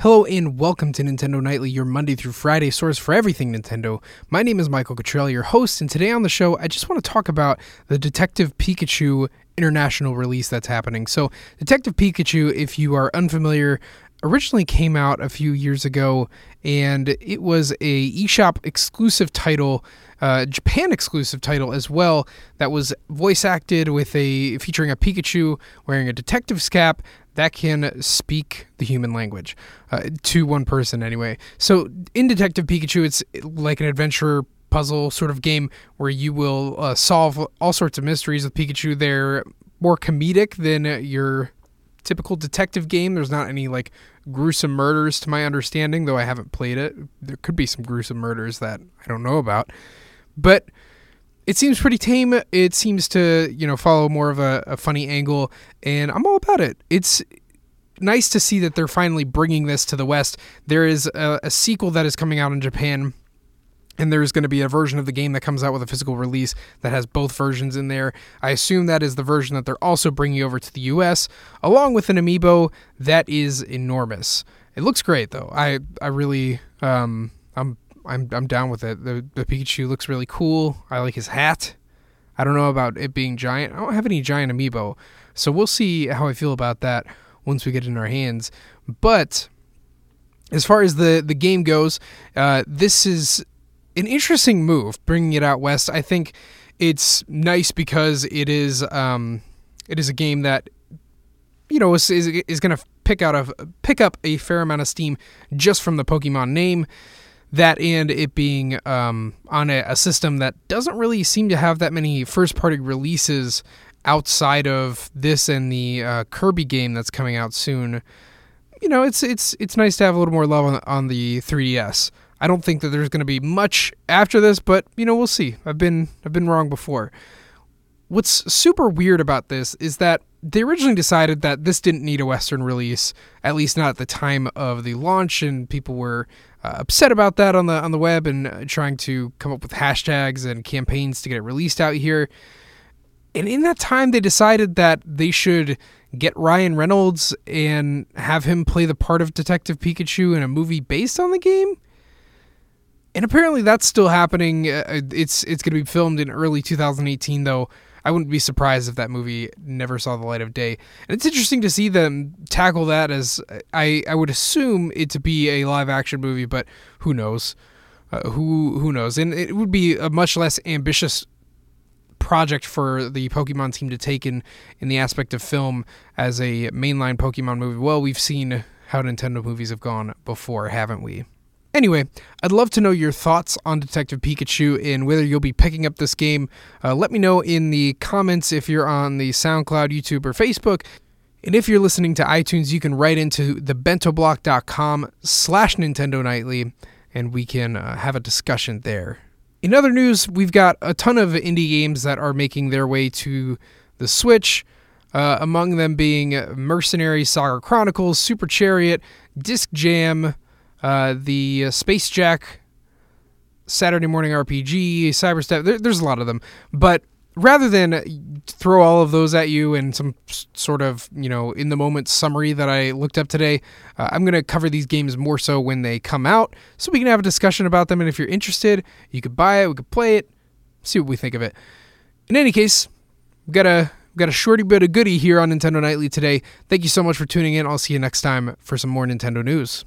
Hello and welcome to Nintendo Nightly, your Monday through Friday source for everything Nintendo. My name is Michael Cottrell, your host, and today on the show, I just want to talk about the Detective Pikachu international release that's happening. So, Detective Pikachu, if you are unfamiliar, originally came out a few years ago, and it was a eShop exclusive title, uh, Japan exclusive title as well, that was voice acted with a featuring a Pikachu wearing a detective's cap that can speak the human language uh, to one person anyway. So in Detective Pikachu, it's like an adventure puzzle sort of game where you will uh, solve all sorts of mysteries with Pikachu. They're more comedic than your typical detective game. There's not any like gruesome murders to my understanding, though I haven't played it. There could be some gruesome murders that I don't know about. But it seems pretty tame. It seems to, you know, follow more of a, a funny angle, and I'm all about it. It's nice to see that they're finally bringing this to the West. There is a, a sequel that is coming out in Japan and there's going to be a version of the game that comes out with a physical release that has both versions in there. I assume that is the version that they're also bringing over to the US, along with an amiibo that is enormous. It looks great though. I I really um, I'm I'm I'm down with it. The the Pikachu looks really cool. I like his hat. I don't know about it being giant. I don't have any giant amiibo, so we'll see how I feel about that once we get it in our hands. But as far as the the game goes, uh, this is an interesting move bringing it out west. I think it's nice because it is um, it is a game that you know is is, is going to pick out a pick up a fair amount of steam just from the Pokemon name that and it being um, on a, a, system that doesn't really seem to have that many first party releases outside of this and the uh, Kirby game that's coming out soon. You know, it's it's it's nice to have a little more love on, on the 3DS. I don't think that there's going to be much after this, but you know, we'll see. I've been I've been wrong before. What's super weird about this is that they originally decided that this didn't need a Western release, at least not at the time of the launch, and people were uh, upset about that on the on the web and uh, trying to come up with hashtags and campaigns to get it released out here. And in that time, they decided that they should get Ryan Reynolds and have him play the part of Detective Pikachu in a movie based on the game. And apparently, that's still happening. Uh, it's it's going to be filmed in early 2018, though. I wouldn't be surprised if that movie never saw the light of day. And it's interesting to see them tackle that as I, I would assume it to be a live action movie, but who knows? Uh, who who knows? And it would be a much less ambitious project for the Pokemon team to take in in the aspect of film as a mainline Pokemon movie. Well, we've seen how Nintendo movies have gone before, haven't we? Anyway, I'd love to know your thoughts on Detective Pikachu and whether you'll be picking up this game. Uh, let me know in the comments if you're on the SoundCloud, YouTube, or Facebook. And if you're listening to iTunes, you can write into thebentoblock.com slash Nintendo Nightly, and we can uh, have a discussion there. In other news, we've got a ton of indie games that are making their way to the Switch, uh, among them being Mercenary Saga Chronicles, Super Chariot, Disc Jam, uh, the uh, Space Jack, Saturday Morning RPG, Cyberstep. There, there's a lot of them, but rather than throw all of those at you in some sort of you know in the moment summary that I looked up today, uh, I'm going to cover these games more so when they come out, so we can have a discussion about them. And if you're interested, you could buy it, we could play it, see what we think of it. In any case, we've got a we've got a shorty bit of goody here on Nintendo Nightly today. Thank you so much for tuning in. I'll see you next time for some more Nintendo news.